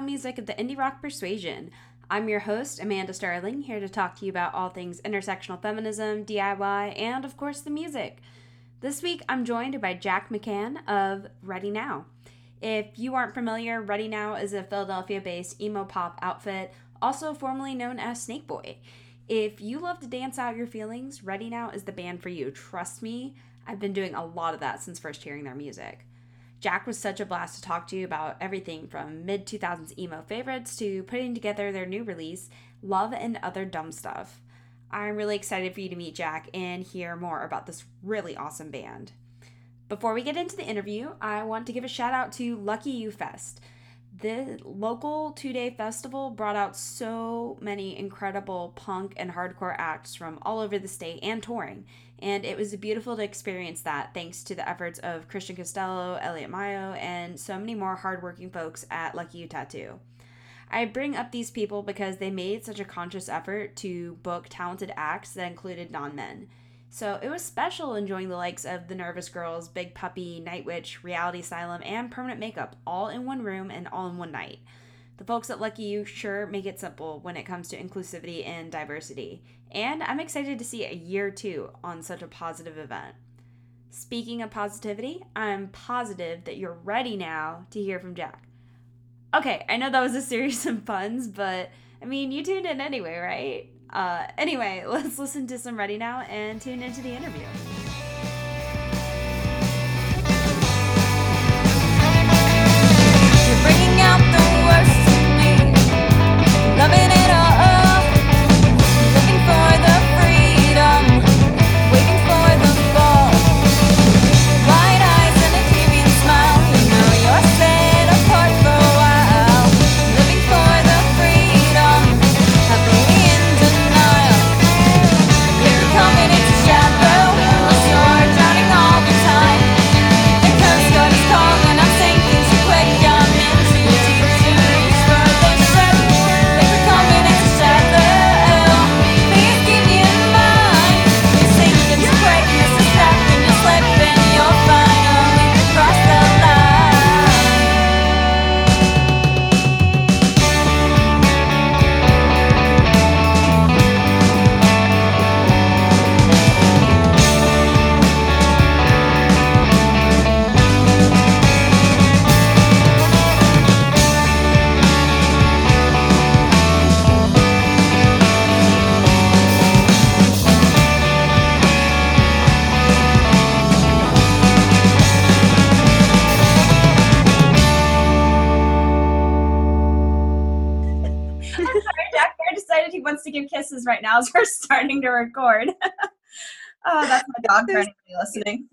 Music of the Indie Rock Persuasion. I'm your host, Amanda Starling, here to talk to you about all things intersectional feminism, DIY, and of course the music. This week I'm joined by Jack McCann of Ready Now. If you aren't familiar, Ready Now is a Philadelphia based emo pop outfit, also formerly known as Snake Boy. If you love to dance out your feelings, Ready Now is the band for you. Trust me, I've been doing a lot of that since first hearing their music. Jack was such a blast to talk to you about everything from mid 2000s emo favorites to putting together their new release, Love and Other Dumb Stuff. I'm really excited for you to meet Jack and hear more about this really awesome band. Before we get into the interview, I want to give a shout out to Lucky You Fest. The local two day festival brought out so many incredible punk and hardcore acts from all over the state and touring, and it was beautiful to experience that thanks to the efforts of Christian Costello, Elliot Mayo, and so many more hardworking folks at Lucky You Tattoo. I bring up these people because they made such a conscious effort to book talented acts that included non men. So it was special enjoying the likes of The Nervous Girls, Big Puppy, Night Witch, Reality Asylum, and Permanent Makeup all in one room and all in one night. The folks at Lucky You sure make it simple when it comes to inclusivity and diversity. And I'm excited to see a year two on such a positive event. Speaking of positivity, I'm positive that you're ready now to hear from Jack. Okay, I know that was a series of puns, but I mean, you tuned in anyway, right? Uh, anyway, let's listen to some Ready Now and tune into the interview. You're bringing out the worst starting to record. oh, that's my dog for anybody listening.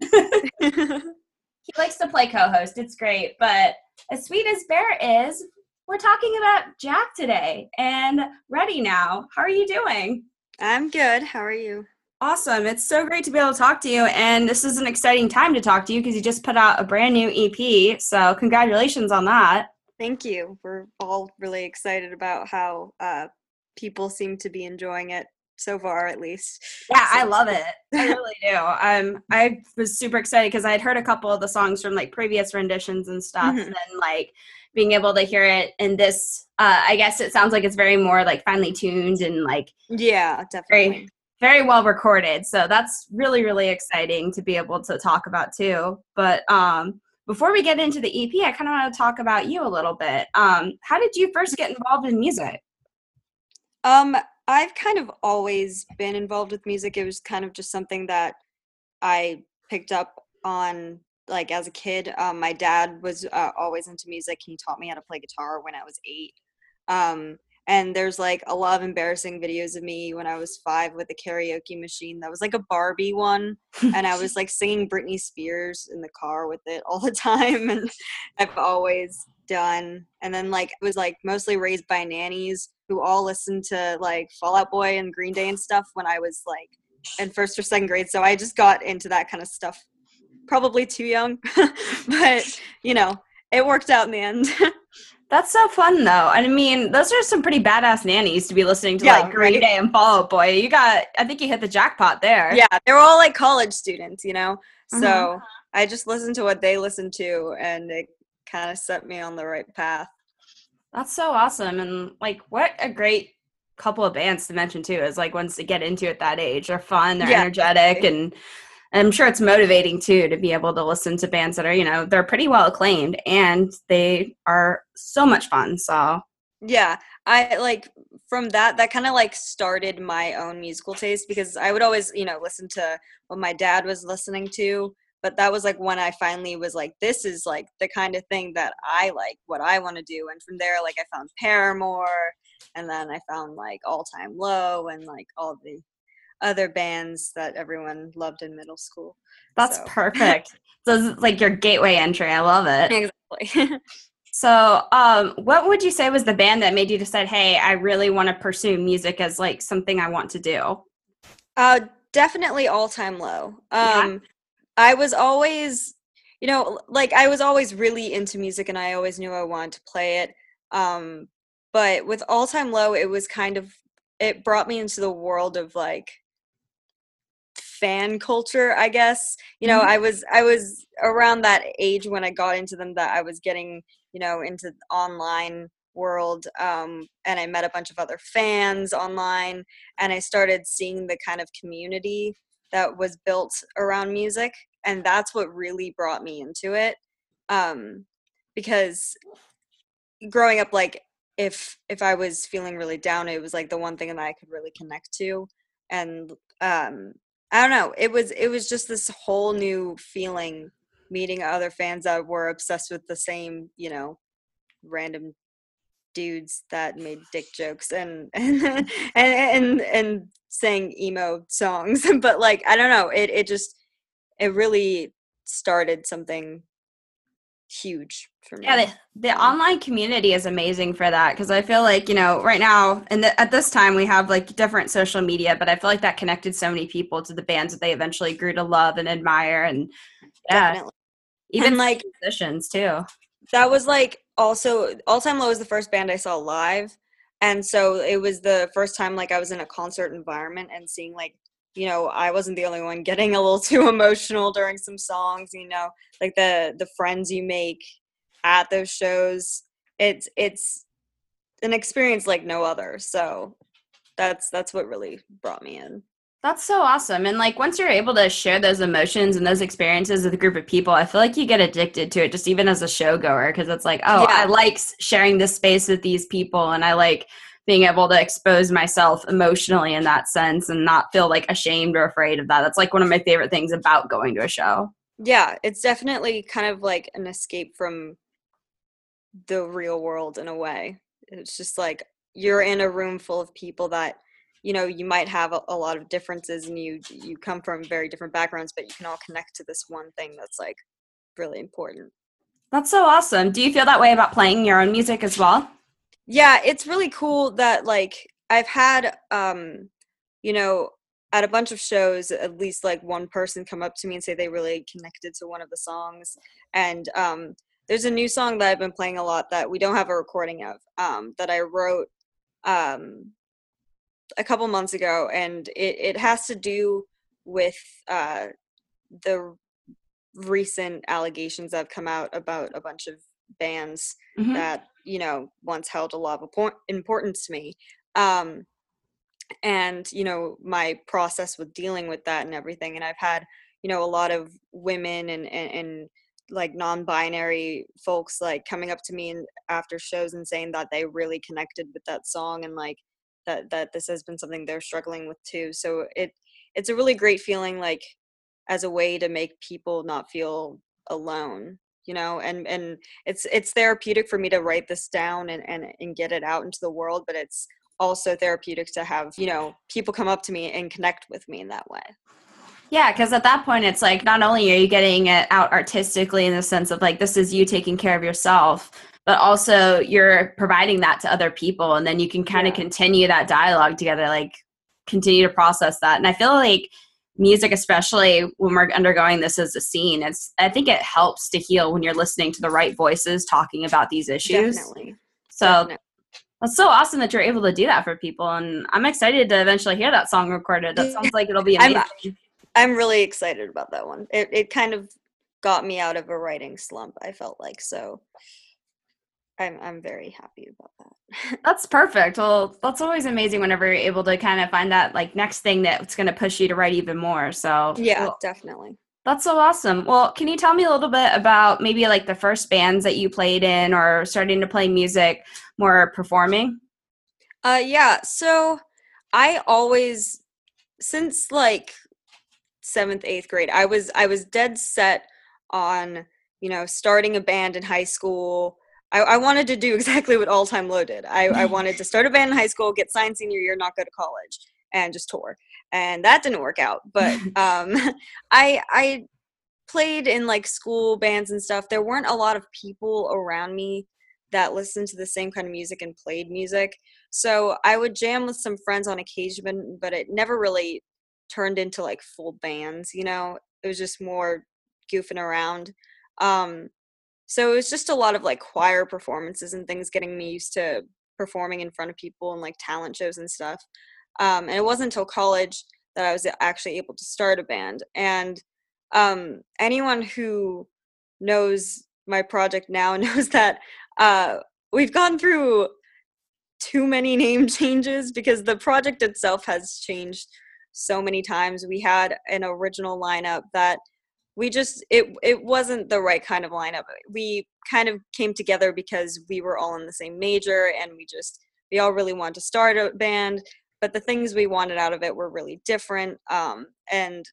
he likes to play co-host. It's great, but as sweet as Bear is, we're talking about Jack today and ready now. How are you doing? I'm good. How are you? Awesome. It's so great to be able to talk to you. And this is an exciting time to talk to you because you just put out a brand new EP. So, congratulations on that. Thank you. We're all really excited about how uh, people seem to be enjoying it so far, at least. Yeah, I love it. I really do. Um, I was super excited because I'd heard a couple of the songs from like previous renditions and stuff, Mhm. and then like being able to hear it in this. Uh, I guess it sounds like it's very more like finely tuned and like Yeah, definitely. very well recorded. So that's really really exciting to be able to talk about too. But um, before we get into the EP, I kind of want to talk about you a little bit. Um, how did you first get involved in music? Um, I've kind of always been involved with music. It was kind of just something that I picked up on like as a kid. Um, my dad was uh, always into music. He taught me how to play guitar when I was eight. Um, and there's like a lot of embarrassing videos of me when I was five with a karaoke machine that was like a Barbie one. and I was like singing Britney Spears in the car with it all the time. And I've always done. And then like it was like mostly raised by nannies who all listened to like Fall Out Boy and Green Day and stuff when I was like in first or second grade. So I just got into that kind of stuff probably too young. but you know, it worked out in the end. That's so fun though. I mean, those are some pretty badass nannies to be listening to Yeah, like Green right? Day and Fall Out Boy. You got I think you hit the jackpot there. yeah, they were all like college students, you know? Mhm. So I just listened to what they listened to and it kind of set me on the right path. That's so awesome. And like what a great couple of bands to mention too is like once they get into it that age. They're fun, they're Yeah, energetic and I'm sure it's motivating too to be able to listen to bands that are, you know, they're pretty well acclaimed and they are so much fun. So Yeah, I like from that that kind of like started my own musical taste because I would always, you know, listen to what my dad was listening to, but that was like when I finally was like this is like the kind of thing that I like, what I want to do. And from there like I found Paramore and then I found like All Time Low and like all the other bands that everyone loved in middle school. that's So- perfect. so it's like your gateway entry. I love it. Exactly. So, um, what would you say was the band that made you decide, hey, I really want to pursue music as like something I want to do? Uh, definitely all time low. Yeah. I was always, you know, like I was always really into music, and I always knew I wanted to play it. Um, but with all time low, it was kind of it brought me into the world of like fan culture i guess you know Mhm. i was i was around that age when i got into them that i was getting you know into the online world um, and i met a bunch of other fans online and i started seeing the kind of community that was built around music and that's what really brought me into it um, because growing up like if if i was feeling really down it was like the one thing that i could really connect to and um i don't know it was it was just this whole new feeling meeting other fans that were obsessed with the same you know random dudes that made dick jokes and and and and, and sang emo songs but like i don't know it it just it really started something huge for me Yeah, the, the online community is amazing for that because I feel like you know right now and the, at this time we have like different social media, but I feel like that connected so many people to the bands that they eventually grew to love and admire, and yeah, definitely even And, like, musicians too. that was like also all time low was the first band i saw live and so it was the first time like i was in a concert environment and seeing like you know i wasn't the only one getting a little too emotional during some songs you know like the the friends you make at those shows it's it's an experience like no other so that's that's what really brought me in That's so awesome. And like once you're able to share those emotions and those experiences with a group of people, I feel like you get addicted to it just even as a show goer because it's like, oh, Yeah. I like sharing this space with these people and I like being able to expose myself emotionally in that sense and not feel like ashamed or afraid of that. That's like one of my favorite things about going to a show. yeah it's definitely kind of like an escape from the real world in a way it's just like you're in a room full of people that you know you might have a, a lot of differences and you you come from very different backgrounds but you can all connect to this one thing that's like really important That's so awesome. Do you feel that way about playing your own music as well? Yeah it's really cool that like i've had um you know at a bunch of shows at least like one person come up to me and say they really connected to one of the songs and um there's a new song that i've been playing a lot that we don't have a recording of um that i wrote um a couple months ago, and it it has to do with uh, the recent allegations that have come out about a bunch of bands Mhm. that you know once held a lot of importance to me um and you know my process with dealing with that and everything and i've had you know a lot of women and and, and like non-binary folks like coming up to me and after shows and saying that they really connected with that song and like that that this has been something they're struggling with too. So it it's a really great feeling like as a way to make people not feel alone you know and and it's it's therapeutic for me to write this down and and, and get it out into the world but it's also therapeutic to have you know people come up to me and connect with me in that way Yeah, because at that point, it's like not only are you getting it out artistically in the sense of like this is you taking care of yourself, but also you're providing that to other people, and then you can kind of Yeah. continue that dialogue together, like continue to process that. And I feel like music, especially when we're undergoing this as a scene, it's I think it helps to heal when you're listening to the right voices talking about these issues. definitely So definitely. that's so awesome that you're able to do that for people, and I'm excited to eventually hear that song recorded. That sounds like it'll be I'm- amazing. i'm really excited about that one it, it kind of got me out of a writing slump i felt like so i'm i'm very happy about that That's perfect. Well, that's always amazing whenever you're able to kind of find that like next thing that's going to push you to write even more. So yeah well, definitely that's so awesome. Well, can you tell me a little bit about maybe like the first bands that you played in or starting to play music more performing? Uh yeah, so I always since like 7th 8th grade, I was I was dead set on, you know, starting a band in high school. I, I wanted to do exactly what All Time Low did. I, I wanted to start a band in high school, get signed senior year, not go to college, and just tour. And that didn't work out. But um I I played in like school bands and stuff. There weren't a lot of people around me that listened to the same kind of music and played music. So I would jam with some friends on occasion, but it never really turned into like full bands, you know? It was just more goofing around. Um so it was just a lot of like choir performances and things getting me used to performing in front of people and like talent shows and stuff. Um and it wasn't until college that I was actually able to start a band. And um anyone who knows my project now knows that uh we've gone through too many name changes because the project itself has changed so many times. We had an original lineup that we just it it wasn't the right kind of lineup. We kind of came together because we were all in the same major and we just we all really wanted to start a band, but the things we wanted out of it were really different. Um, and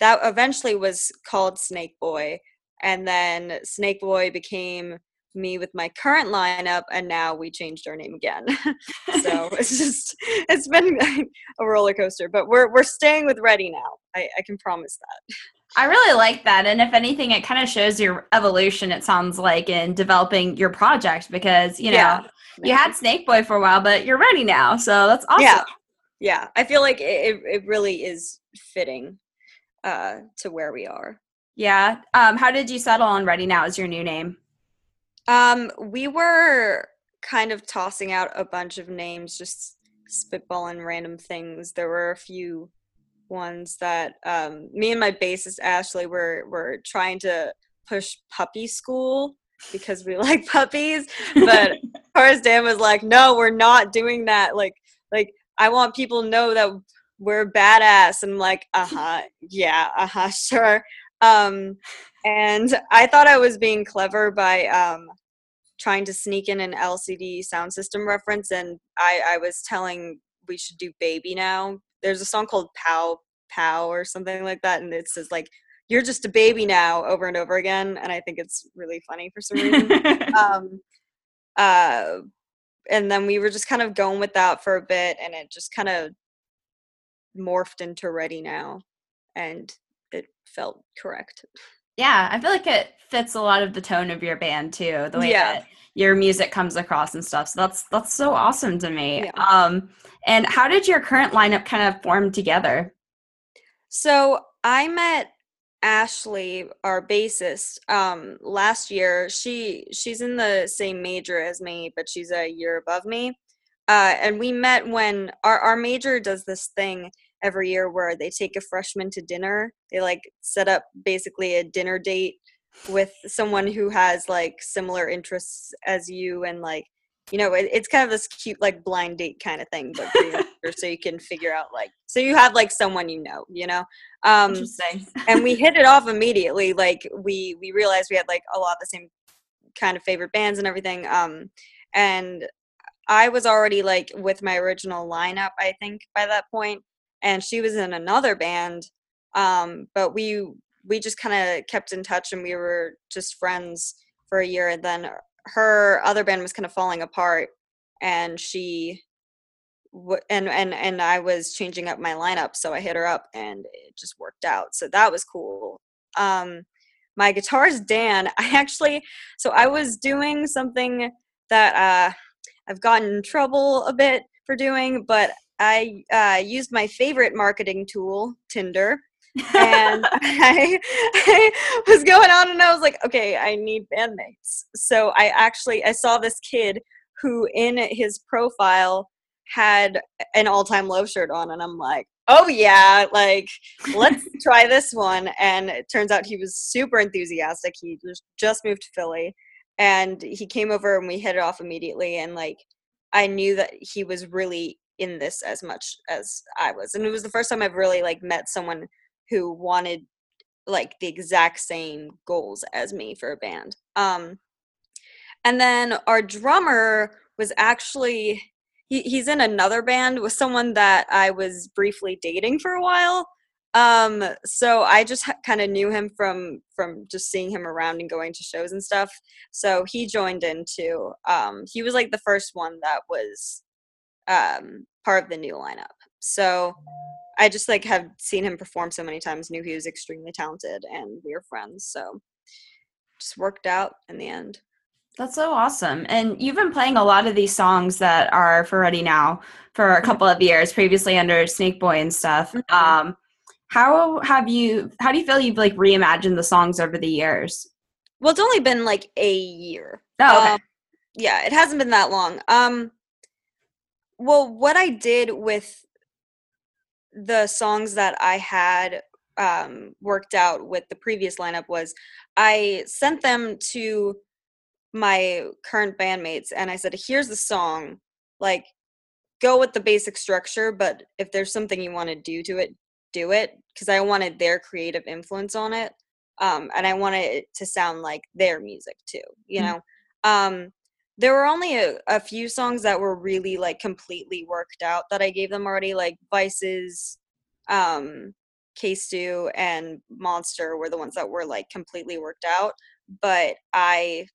that eventually was called Snake Boy, and then Snake Boy became me with my current lineup and now we changed our name again so it's just it's been a roller coaster but we're we're staying with ready now i, I can promise that I really like that. And if anything, it kind of shows your evolution, it sounds like, in developing your project because, you know, Yeah. you had Snake Boy for a while, but you're ready now. So that's awesome. yeah yeah i feel like it, it, really is fitting uh to where we are Yeah. Um, how did you settle on Ready Now as your new name? um we were kind of tossing out a bunch of names just spitballing random things there were a few ones that um me and my bassist ashley were were trying to push puppy school because we like puppies but Horace Dan was like, "No, we're not doing that. Like, like I want people to know that we're badass." And I'm like, "Uh huh, yeah, uh huh, sure." Um, and I thought I was being clever by um, trying to sneak in an LCD Soundsystem reference, and I, I was telling we should do "Baby" now. There's a song called "Pow Pow" or something like that, and it says like. You're just a baby now, over and over again, and I think it's really funny for some reason um uh and then we were just kind of going with that for a bit and it just kind of morphed into ready now and it felt correct yeah, I feel like it fits a lot of the tone of your band too, the way Yeah. that your music comes across and stuff. So that's that's so awesome to me. Yeah. Um, and how did your current lineup kind of form together? so i met ashley our bassist um last year she she's in the same major as me but she's a year above me uh, and we met when our our major does this thing every year where they take a freshman to dinner. They like set up basically a dinner date with someone who has like similar interests as you and like you know it, it's kind of this cute like blind date kind of thing but so you can figure out like so you have like someone you know you know? Um and we hit it off immediately like we we realized we had like a lot of the same kind of favorite bands and everything um and i was already like with my original lineup i think by that point and she was in another band um but we we just kind of kept in touch and we were just friends for a year and then her other band was kind of falling apart and she w- and and and I was changing up my lineup so I hit her up and it just worked out so that was cool. Um my guitarist Dan. I actually so I was doing something that uh I've gotten in trouble a bit for doing but I uh, used my favorite marketing tool Tinder and I, I was going on and I was like, okay, I need bandmates. So I actually I saw this kid who in his profile had an all-time low shirt on and I'm like, "Oh yeah, like let's try this one." And it turns out he was super enthusiastic. He just moved to Philly and he came over and we hit it off immediately and like I knew that he was really in this as much as I was. And it was the first time I've really like met someone who wanted like the exact same goals as me for a band. Um, and then our drummer was actually he, he's in another band with someone that I was briefly dating for a while. Um, so I just ha- kind of knew him from from just seeing him around and going to shows and stuff. So he joined in too. Um, he was like the first one that was um, part of the new lineup. So I just like have seen him perform so many times, knew he was extremely talented, and we were friends. So just worked out in the end. That's so awesome. And you've been playing a lot of these songs that are for Ready Now for a couple of years, previously under Snake Boy and stuff. Mhm. Um, how have you, how do you feel you've like reimagined the songs over the years? Well, it's only been like a year. Oh, okay. Um, yeah, it hasn't been that long. Um, well, what I did with the songs that I had um, worked out with the previous lineup was I sent them to my current bandmates and I said, here's the song. Like, go with the basic structure, but if there's something you want to do to it, do it. Because I wanted their creative influence on it. Um, and I wanted it to sound like their music too, you Mhm. know? Um, there were only a, a few songs that were really like completely worked out that I gave them already, like Vices, um, K Stew, and Monster were the ones that were like completely worked out. But I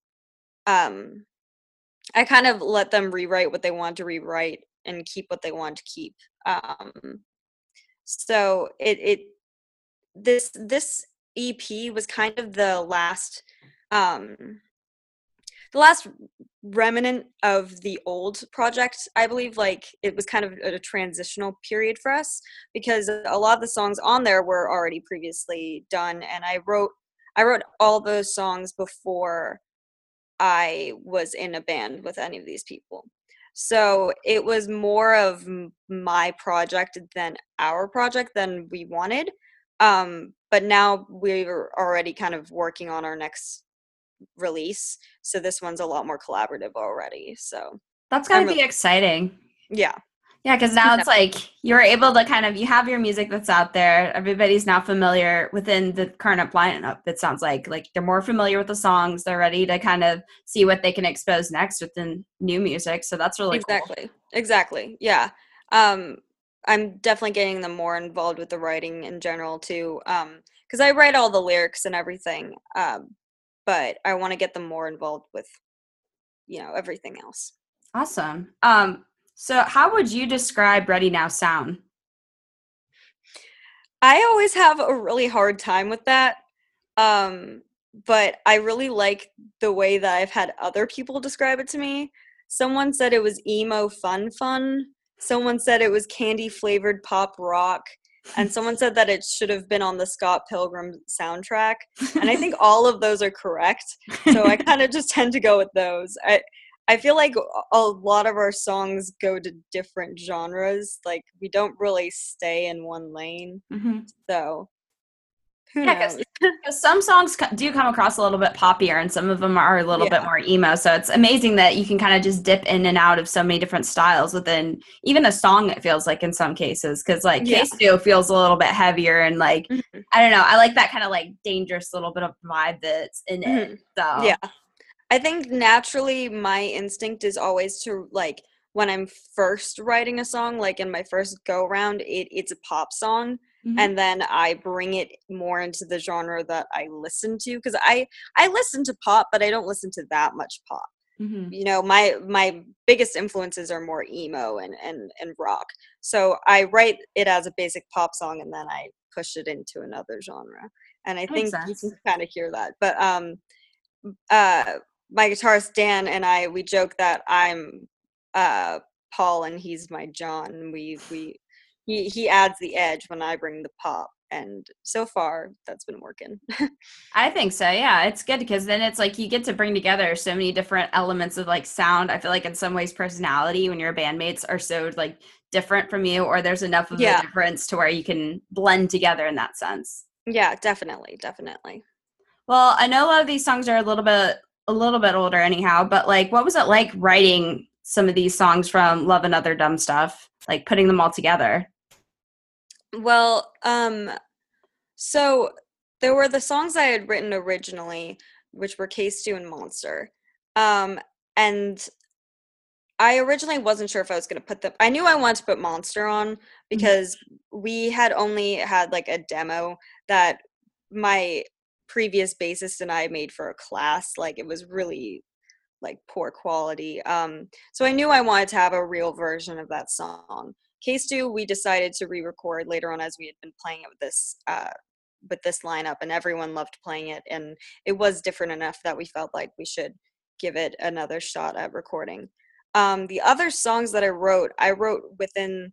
um I kind of let them rewrite what they wanted to rewrite and keep what they wanted to keep. Um so it it this this EP was kind of the last um the last remnant of the old project i believe like it was kind of a transitional period for us because a lot of the songs on there were already previously done and i wrote i wrote all those songs before i was in a band with any of these people. So it was more of my project than our project than we wanted um but now we're already kind of working on our next release so this one's a lot more collaborative already so That's gotta be exciting. yeah Yeah, because now it's like you're able to kind of you have your music that's out there. Everybody's now familiar within the current lineup. It sounds like like they're more familiar with the songs. They're ready to kind of see what they can expose next within new music. So that's really cool. exactly exactly yeah um i'm definitely getting them more involved with the writing in general too um because i write all the lyrics and everything um but i want to get them more involved with you know everything else Awesome. Um, so how would you describe Ready Now sound? I always have a really hard time with that. Um, but I really like the way that I've had other people describe it to me. Someone said it was emo fun fun. Someone said it was candy flavored pop rock. And someone said that it should have been on the Scott Pilgrim soundtrack. And I think all of those are correct. So I kind of just tend to go with those. I I feel like a- lot of our songs go to different genres. Like we don't really stay in one lane. Mhm. So Yeah, 'cause- knows? 'Cause some songs do come across a little bit poppier and some of them are a little bit more emo so it's amazing that you can kind of just dip in and out of so many different styles within even a song it feels like in some cases because like Yeah. K-Stew feels a little bit heavier and like Mhm. i don't know i like that kind of like dangerous little bit of vibe that's in it so Yeah. I think naturally my instinct is always to like when I'm first writing a song, like in my first go round, it, it's a pop song. Mhm. And then I bring it more into the genre that I listen to. Cause I I listen to pop, but I don't listen to that much pop. Mhm. You know, my my biggest influences are more emo and, and, and rock. So I write it as a basic pop song and then I push it into another genre. And I That think you can kind of hear that. But um uh my guitarist Dan and I we joke that I'm uh Paul and he's my John. We we he he adds the edge when I bring the pop and so far that's been working. I think so. Yeah, it's good because then it's like you get to bring together so many different elements of like sound. I feel like in some ways personality when your bandmates are so like different from you or there's enough of Yeah. a difference to where you can blend together in that sense. yeah, definitely, definitely. Well, I know a lot of these songs are a little bit a little bit older anyhow, but like what was it like writing some of these songs from Love and Other Dumb Stuff? Like putting them all together. Well, um, so there were the songs I had written originally, which were K-Stew and Monster. Um, and I originally wasn't sure if I was going to put them. I knew I wanted to put Monster on because we had only had like a demo that my previous bassist and I made for a class. Like it was really like poor quality. Um, so I knew I wanted to have a real version of that song. K-Stew we decided to re-record later on as we had been playing it with this uh, with this lineup and everyone loved playing it and it was different enough that we felt like we should give it another shot at recording. Um, the other songs that I wrote, I wrote within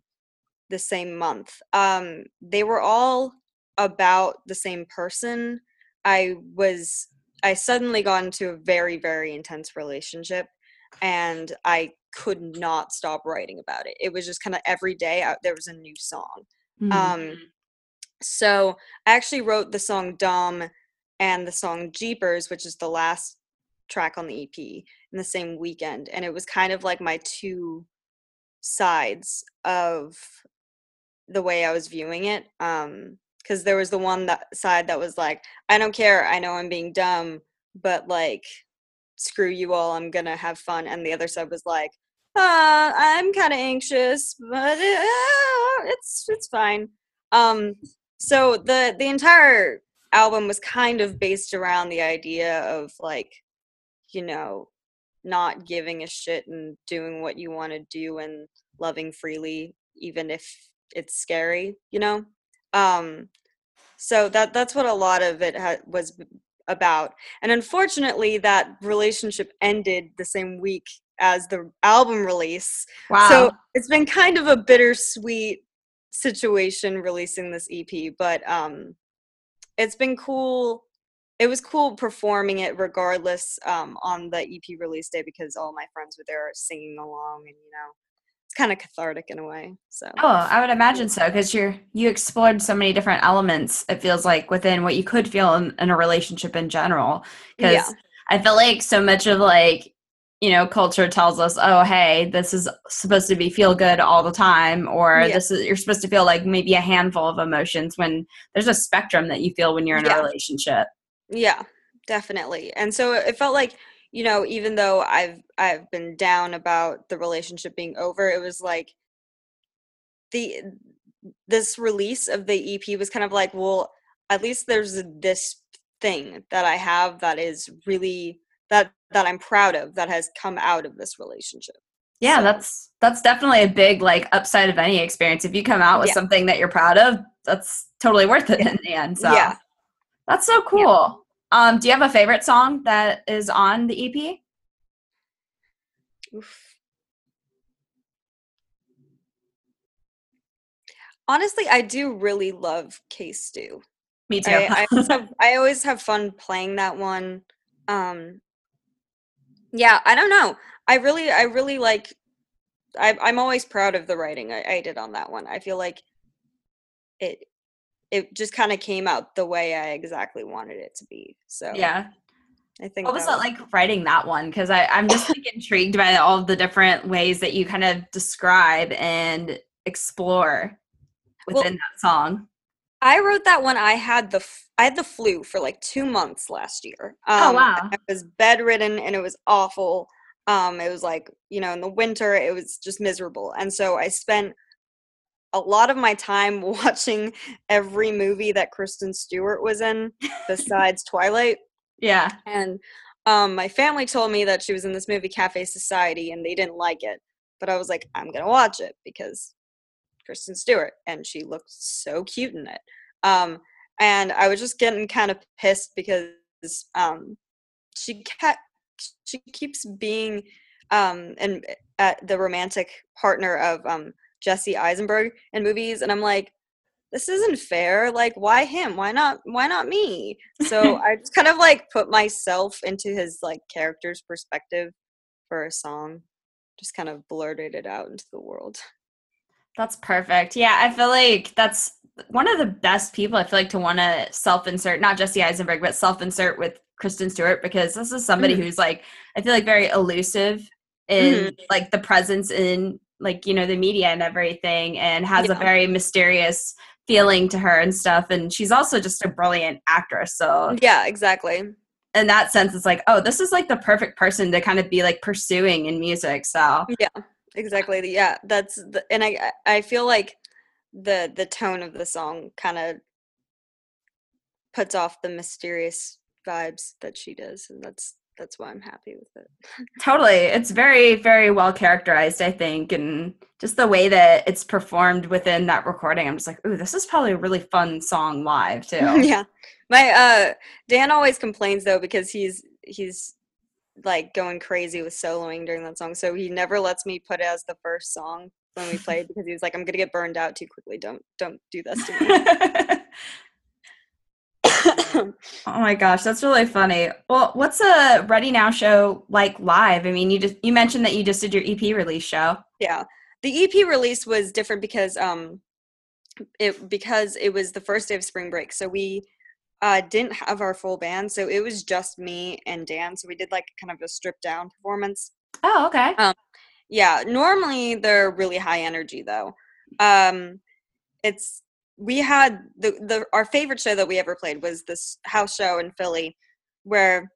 the same month. Um, they were all about the same person. I was I suddenly got into a very very intense relationship and I could not stop writing about it. It was just kind of every day I, there was a new song. Um, so I actually wrote the song Dumb and the song Jeepers, which is the last track on the EP, in the same weekend. And it was kind of like my two sides of the way I was viewing it. Um, because there was the one that side that was like, I don't care, I know I'm being dumb, but like, screw you all, I'm gonna have fun. And the other side was like, uh, I'm kind of anxious, but uh, it's it's fine. Um, so the the entire album was kind of based around the idea of like, you know, not giving a shit and doing what you want to do and loving freely, even if it's scary, you know. Um, so that that's what a lot of it ha- was about. And unfortunately, that relationship ended the same week as the album release. wow. So it's been kind of a bittersweet situation releasing this EP, but um it's been cool. It was cool performing it regardless um on the EP release day because all my friends were there singing along and you know it's kind of cathartic in a way. So Oh, I would imagine so because you're you explored so many different elements. It feels like within what you could feel in, in a relationship in general. Because Yeah. I feel like so much of like you know culture tells us, oh hey, this is supposed to be feel good all the time, or Yeah. this is you're supposed to feel like maybe a handful of emotions when there's a spectrum that you feel when you're in Yeah. a relationship. Yeah, definitely. And so it felt like, you know, even though I've I've been down about the relationship being over, it was like the this release of the EP was kind of like, well, at least there's this thing that I have that is really that that I'm proud of that has come out of this relationship. Yeah, So- that's that's definitely a big like upside of any experience. If you come out with Yeah. something that you're proud of, that's totally worth it in the end. So Yeah. that's so cool. Um, do you have a favorite song that is on the EP? Oof. Honestly, I do really love K-Stew. Me too. I, I, always have, I always have fun playing that one. Um, yeah, I don't know. I really, I really like. I, I'm always proud of the writing I, I did on that one. I feel like it, it just kind of came out the way I exactly wanted it to be. So Yeah. I think. What was that it like writing that one? Because I'm just like intrigued by all the different ways that you kind of describe and explore Well- within that song. I wrote that one. I had the f- I had the flu for like two months last year. Oh, Um, wow. I was bedridden and it was awful. Um, it was like you know in the winter it was just miserable, and so I spent a lot of my time watching every movie that Kristen Stewart was in besides Twilight. Yeah. And um, my family told me that she was in this movie Cafe Society and they didn't like it, but I was like, I'm gonna watch it because Kristen Stewart and she looked so cute in it. Um, and I was just getting kind of pissed because um, she kept she keeps being um, and uh, the romantic partner of um, Jesse Eisenberg in movies, and I'm like, this isn't fair. Like, why him? Why not? Why not me? So I just kind of like put myself into his like character's perspective for a song. Just kind of blurted it out into the world. That's perfect. Yeah, I feel like that's one of the best people I feel like to want to self insert, not Jesse Eisenberg, but self insert with Kristen Stewart because this is somebody Mhm. who's like, I feel like very elusive in like the presence in like, you know, the media and everything and has a very mysterious feeling to her and stuff. And she's also just a brilliant actress. So, Yeah, exactly. in that sense, it's like, oh, this is like the perfect person to kind of be like pursuing in music. So, exactly yeah that's the, and i i feel like the the tone of the song kind of puts off the mysterious vibes that she does and that's that's why i'm happy with it Totally. It's very, very well characterized, I think. And just the way that it's performed within that recording, I'm just like, ooh, this is probably a really fun song live, too. yeah my uh dan always complains though because he's he's like going crazy with soloing during that song so he never lets me put it as the first song when we played because he was like i'm gonna get burned out too quickly don't don't do this to me oh my gosh, that's really funny. Well, what's a Ready Now show like live? I mean, you just you mentioned that you just did your EP release show. Yeah. The EP release was different because um it because it was the first day of spring break. So we uh didn't have our full band. So it was just me and Dan. So we did like kind of a stripped down performance. Oh, okay. Um, Yeah, normally they're really high energy though. Um it's we had the the our favorite show that we ever played was this house show in Philly where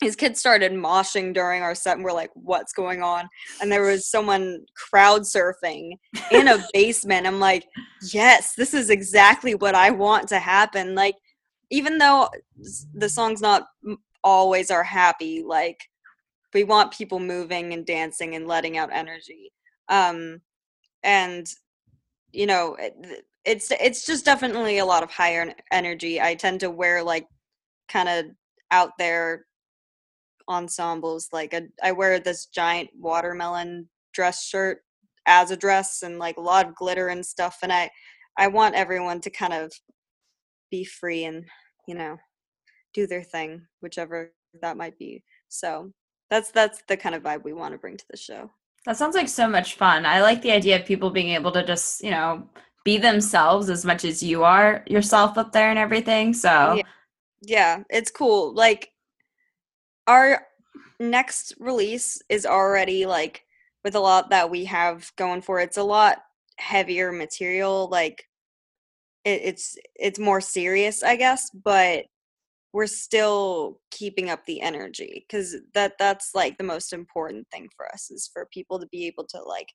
his kids started moshing during our set and we're like what's going on and there was someone crowd surfing in a basement i'm like yes this is exactly what i want to happen like even though the song's not always are happy like we want people moving and dancing and letting out energy um and you know it, it's it's just definitely a lot of higher energy. I tend to wear like kind of out there ensembles like a, i wear this giant watermelon dress shirt as a dress and like a lot of glitter and stuff and i i want everyone to kind of be free and you know do their thing whichever that might be so that's that's the kind of vibe we want to bring to the show That sounds like so much fun. I like the idea of people being able to just, you know, be themselves as much as you are yourself up there and everything. So, Yeah. yeah it's cool like our next release is already like with a lot that we have going for it, it's a lot heavier material like it, it's it's more serious i guess but we're still keeping up the energy because that that's like the most important thing for us is for people to be able to like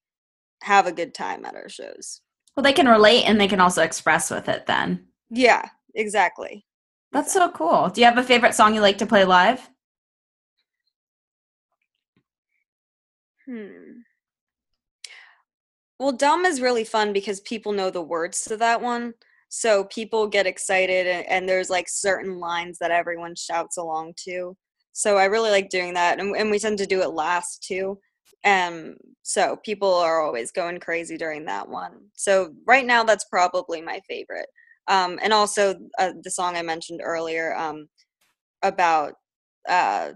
have a good time at our shows well, they can relate and they can also express with it then. yeah exactly That's so cool. Do you have a favorite song you like to play live? Hmm. Well, dumb is really fun because people know the words to that one. So people get excited and, and there's like certain lines that everyone shouts along to. So I really like doing that. And, and we tend to do it last too. Um, so people are always going crazy during that one. So right now, that's probably my favorite. Um, and also uh, the song I mentioned earlier um, about uh,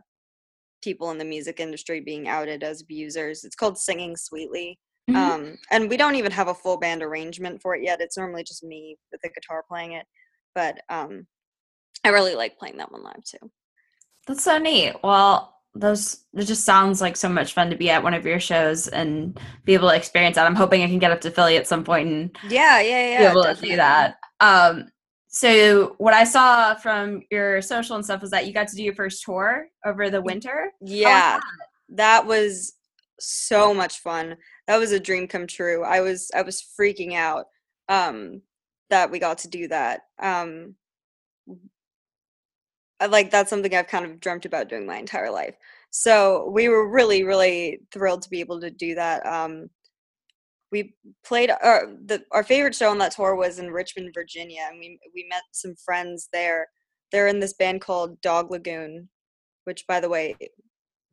people in the music industry being outed as abusers. It's called Singing Sweetly. Mhm. Um, and we don't even have a full band arrangement for it yet. It's normally just me with the guitar playing it. But um, I really like playing that one live too. That's so neat. Well, those it just sounds like so much fun to be at one of your shows and be able to experience that. I'm hoping I can get up to Philly at some point and Yeah, yeah, yeah. be able to do that. Um, so what I saw from your social and stuff was that you got to do your first tour over the winter. How was Yeah, that? that was so much fun. That was a dream come true. I was I was freaking out um that we got to do that. Um I like that's something I've kind of dreamt about doing my entire life. So we were really really thrilled to be able to do that. Um we played our the our favorite show on that tour was in Richmond, Virginia, and we we met some friends there. They're in this band called Dog Lagoon, which by the way,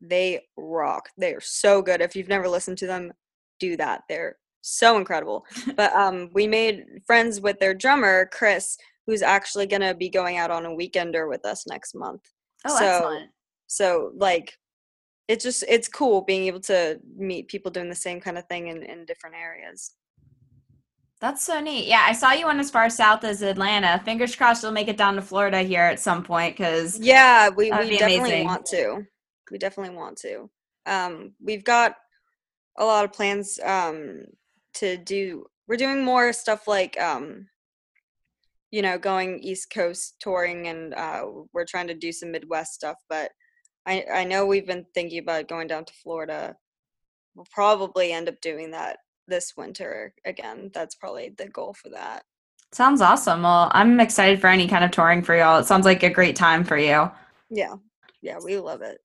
they rock. They are so good. If you've never listened to them, do that. They're so incredible. but um we made friends with their drummer, Chris, who's actually going to be going out on a weekender with us next month. Oh, So, excellent. So like it's just it's cool being able to meet people doing the same kind of thing in, in different areas. That's so neat. Yeah, I saw you went as far south as Atlanta. Fingers crossed you'll make it down to Florida here at some point because Yeah, we, we definitely amazing. want to. We definitely want to. Um, we've got a lot of plans um, to do. We're doing more stuff like, um, you know, going East Coast touring, and uh, we're trying to do some Midwest stuff. But I, I know we've been thinking about going down to Florida. We'll probably end up doing that this winter again. That's probably the goal for that. sounds awesome. Well, I'm excited for any kind of touring for y'all. It sounds like a great time for you. Yeah, yeah, we love it.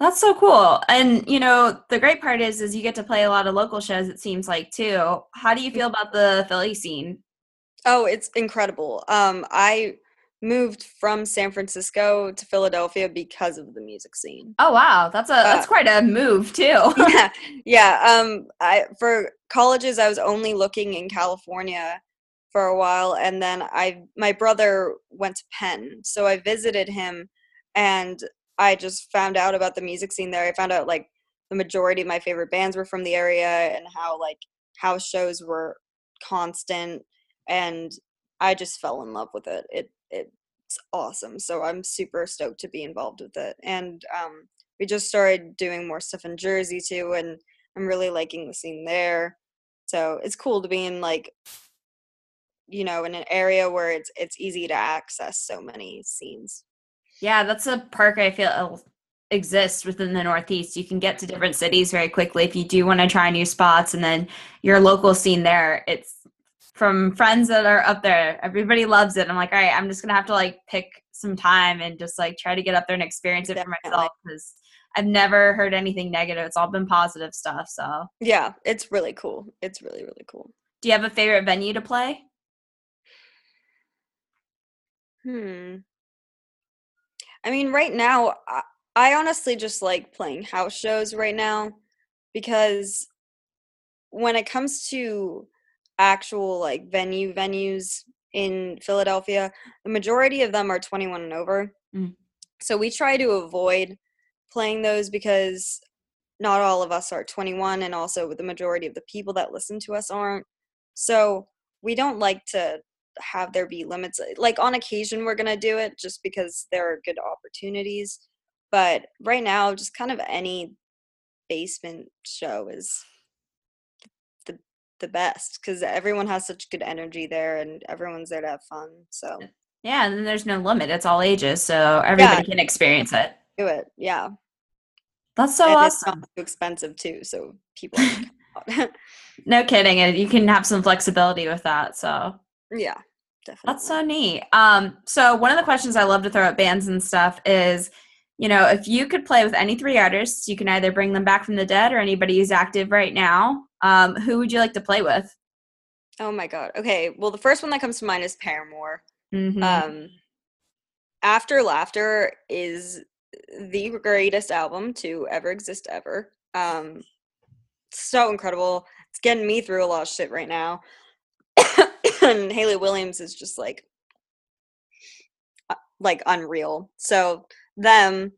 That's so cool. And you know, the great part is is you get to play a lot of local shows it seems like too. How do you feel about the Philly scene? Oh, it's incredible. Um, I moved from San Francisco to Philadelphia because of the music scene. Oh wow, that's a that's Uh, quite a move too. yeah, yeah. Um, I for colleges I was only looking in California for a while, and then I my brother went to Penn, so I visited him, and I just found out about the music scene there. I found out like the majority of my favorite bands were from the area, and how like house shows were constant, and I just fell in love with it. It it's awesome. So I'm super stoked to be involved with it, and um, we just started doing more stuff in Jersey too, and I'm really liking the scene there. So it's cool to be in like, you know, in an area where it's it's easy to access so many scenes. Yeah, that's a park I feel exists within the Northeast. You can get to different cities very quickly if you do want to try new spots, and then your local scene there. It's from friends that are up there. Everybody loves it. I'm like, all right, I'm just gonna have to like pick some time and just like try to get up there and experience it for myself because I've never heard anything negative. It's all been positive stuff. So, Yeah, it's really cool. It's really really cool. do you have a favorite venue to play? Hmm. I mean, right now, I, I honestly just like playing house shows right now because when it comes to actual like venue venues in Philadelphia, the majority of them are 21 and over. Mm. So we try to avoid playing those because not all of us are 21 and also the majority of the people that listen to us aren't. So we don't like to have there be limits. Uh, like on occasion we're going to do it just because there are good opportunities, but right now just kind of any basement show is the the best cuz everyone has such good energy there and everyone's there to have fun. So Yeah, and then there's no limit. It's all ages, so everybody can experience it. do it. Yeah. That's so and awesome. not too expensive too, so people No kidding. And you can have some flexibility with that. So Yeah, definitely. that's so neat. Um, so one of the questions I love to throw at bands and stuff is, you know, if you could play with any three artists, you can either bring them back from the dead or anybody who's active right now. Um, who would you like to play with? Oh my god. Okay, well the first one that comes to mind is Paramore. Mhm. Um After Laughter is the greatest album to ever exist ever. Um so incredible. It's getting me through a lot of shit right now. and Hayley Williams is just like like unreal. So them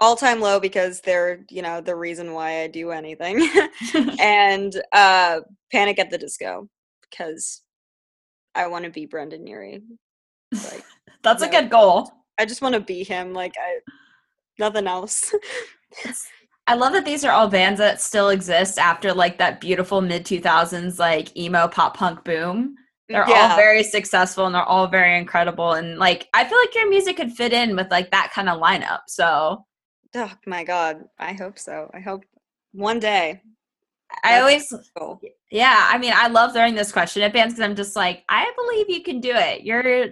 all time low because they're you know the reason why I do anything, and uh, Panic at the Disco because I want to be Brendon Urie. Like That's a good goal. I just want to be him. Like I, nothing else. I love that these are all bands that still exist after like that beautiful mid 2000s like emo pop punk boom. They're all very successful and they're all very incredible and like I feel like your music could fit in with like that kind of lineup. So Oh my god, I hope so. I hope one day. I always Cool. Yeah, I mean, I love throwing this question at bands because I'm just like, I believe you can do it. You're,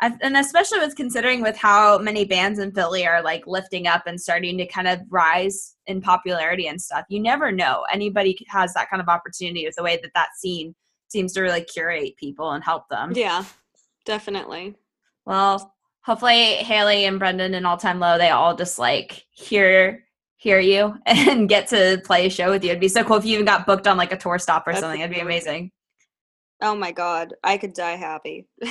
and especially with considering with how many bands in Philly are like lifting up and starting to kind of rise in popularity and stuff. You never know. Anybody has that kind of opportunity with the way that that scene seems to really curate people and help them. Yeah, definitely. Well, hopefully Hayley and Brendon and All Time Low, they all just like hear hear you and get to play a show with you. It'd be so cool if you even got booked on like a tour stop or That'd something. It'd be amazing. Oh my god, I could die happy.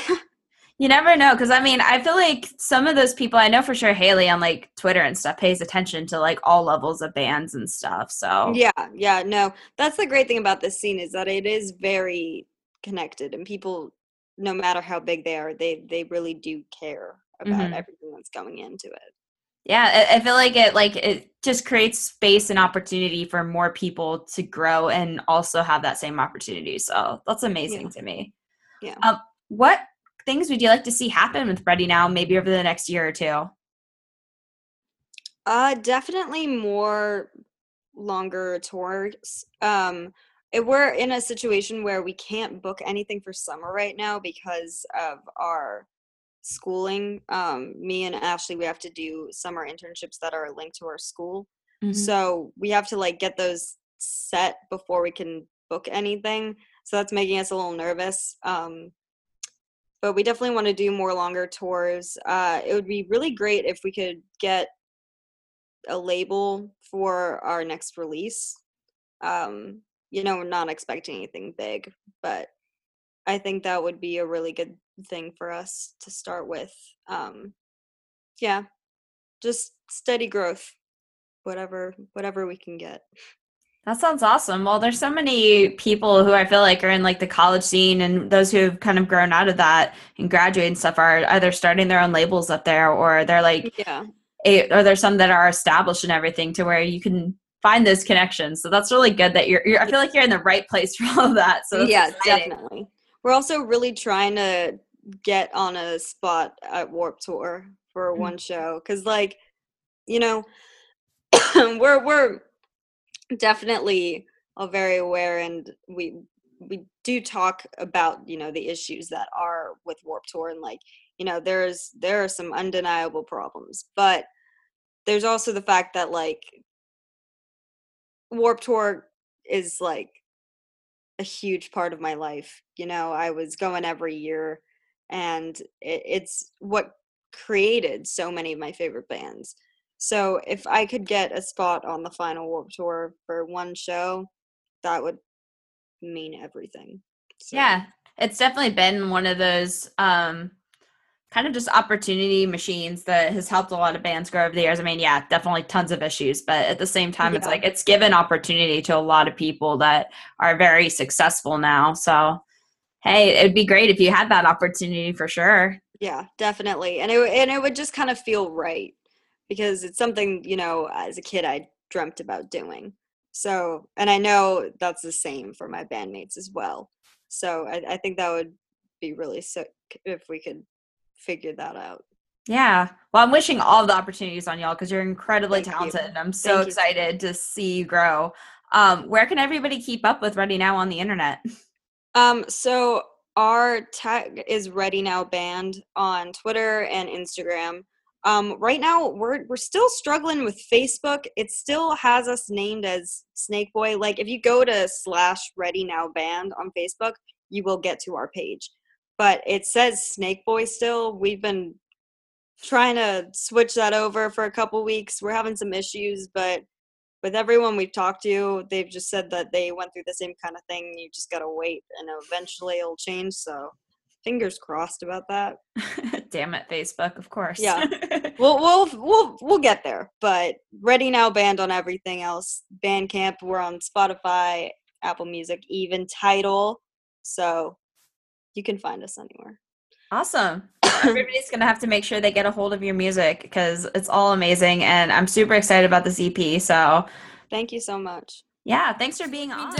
You never know, because I mean, I feel like some of those people, I know for sure Hayley on like Twitter and stuff pays attention to like all levels of bands and stuff. So Yeah, yeah, no. That's the great thing about this scene is that it is very connected and people no matter how big they are, they they really do care about Mhm. everything that's going into it. yeah, I, I feel like it like it just creates space and opportunity for more people to grow and also have that same opportunity. So that's amazing Yeah. to me. Yeah. Um, what things would you like to see happen with Ready Now, maybe over the next year or two? Uh definitely more longer tours. Um it, we're in a situation where we can't book anything for summer right now because of our schooling. Um me and Ashley we have to do summer internships that are linked to our school. Mm-hmm. So we have to like get those set before we can book anything. So that's making us a little nervous. Um, but we definitely want to do more longer tours. Uh, it would be really great if we could get a label for our next release. Um, you know, we're not expecting anything big, but I think that would be a really good thing for us to start with. Um, yeah, just steady growth whatever whatever we can get. That sounds awesome. Well, there's so many people who I feel like are in like the college scene and those who have kind of grown out of that and graduate and stuff are either starting their own labels up there or they're like, Yeah. a, or there's some that are established and everything to where you can find those connections. So that's really good that you're, you're I feel like you're in the right place for all of that. So yeah, exciting. definitely. We're also really trying to get on a spot at Warp Tour for Mm. one show cuz like you know we're we're definitely all very aware and we we do talk about you know the issues that are with Warp Tour and like you know there's there are some undeniable problems but there's also the fact that like Warp Tour is like a huge part of my life. You know, I was going every year, and it, it's what created so many of my favorite bands. So if I could get a spot on the final Warp Tour for one show, that would mean everything. So, Yeah, it's definitely been one of those um, kind of just opportunity machines that has helped a lot of bands grow over the years. I mean, yeah, definitely tons of issues, but at the same time, it's like it's given opportunity to a lot of people that are very successful now. So, hey, it'd be great if you had that opportunity for sure. Yeah, definitely. And it and it would just kind of feel right because it's something, you know, as a kid I dreamt about doing. So, and I know that's the same for my bandmates as well. So, I, I think that would be really sick if we could figure that out. Yeah. Well, I'm wishing all the opportunities on y'all because you're incredibly Thank you. talented. and I'm so Thank you. excited to see you grow. Um, where can everybody keep up with Ready Now on the internet? Um, so our tag is Ready Now Band on Twitter and Instagram. Um, right now we're we're still struggling with Facebook. It still has us named as Snake Boy. Like if you go to slash Ready Now Band on Facebook, you will get to our page. But it says Snake Boy still. We've been trying to switch that over for a couple weeks. We're having some issues, but with everyone we've talked to, they've just said that they went through the same kind of thing. You just gotta wait, and eventually it'll change. So fingers crossed about that. Damn it, Facebook, of course. Yeah. We'll we'll we'll we'll get there. But Ready Now Band on everything else. Bandcamp, we're on Spotify, Apple Music, even Tidal. So you can find us anywhere. Awesome. Everybody's going to have to make sure they get a hold of your music because it's all amazing. And I'm super excited about this EP. So, Thank you so much. yeah, thanks for being me on.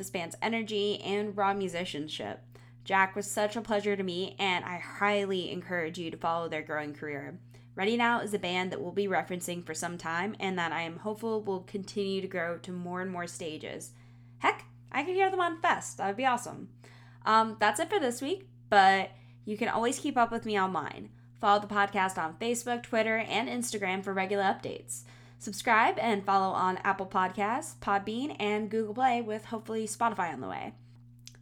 This band's energy and raw musicianship. Jack was such a pleasure to meet, and I highly encourage you to follow their growing career. Ready Now is a band that we'll be referencing for some time, and that I am hopeful will continue to grow to more and more stages. Heck, I could hear them on Fest. That would be awesome. Um, that's it for this week, but you can always keep up with me online. Follow the podcast on Facebook, Twitter, and Instagram for regular updates. Subscribe and follow on Apple Podcasts, Podbean, and Google Play with hopefully Spotify on the way.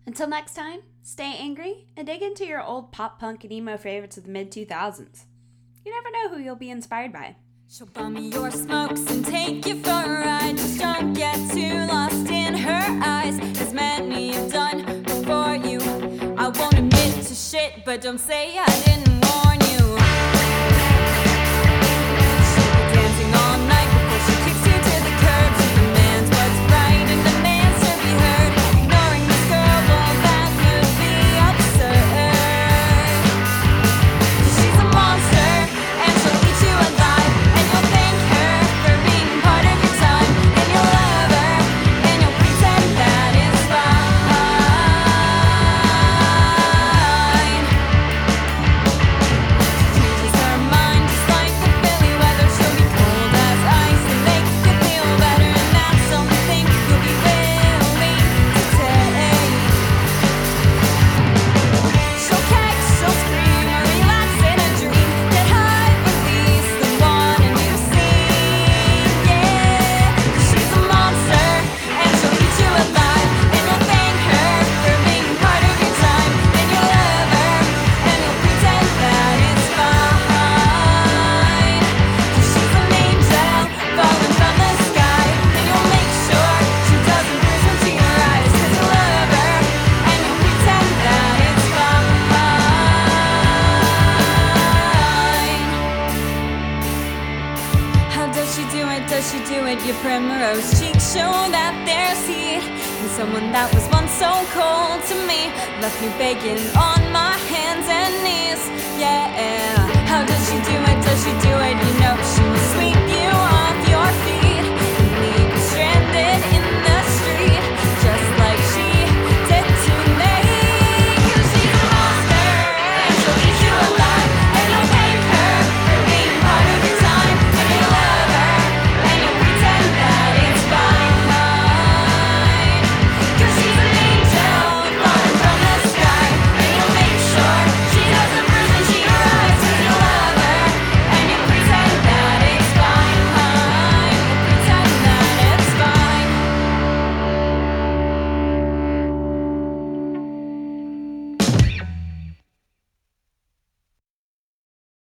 Until next time, stay angry and dig into your old pop punk and emo favorites of the mid 2000s. You never know who you'll be inspired by. Bum your smokes and take you for a ride. Just don't get too lost in her eyes, as many have done before you. I won't admit to shit, but don't say I didn't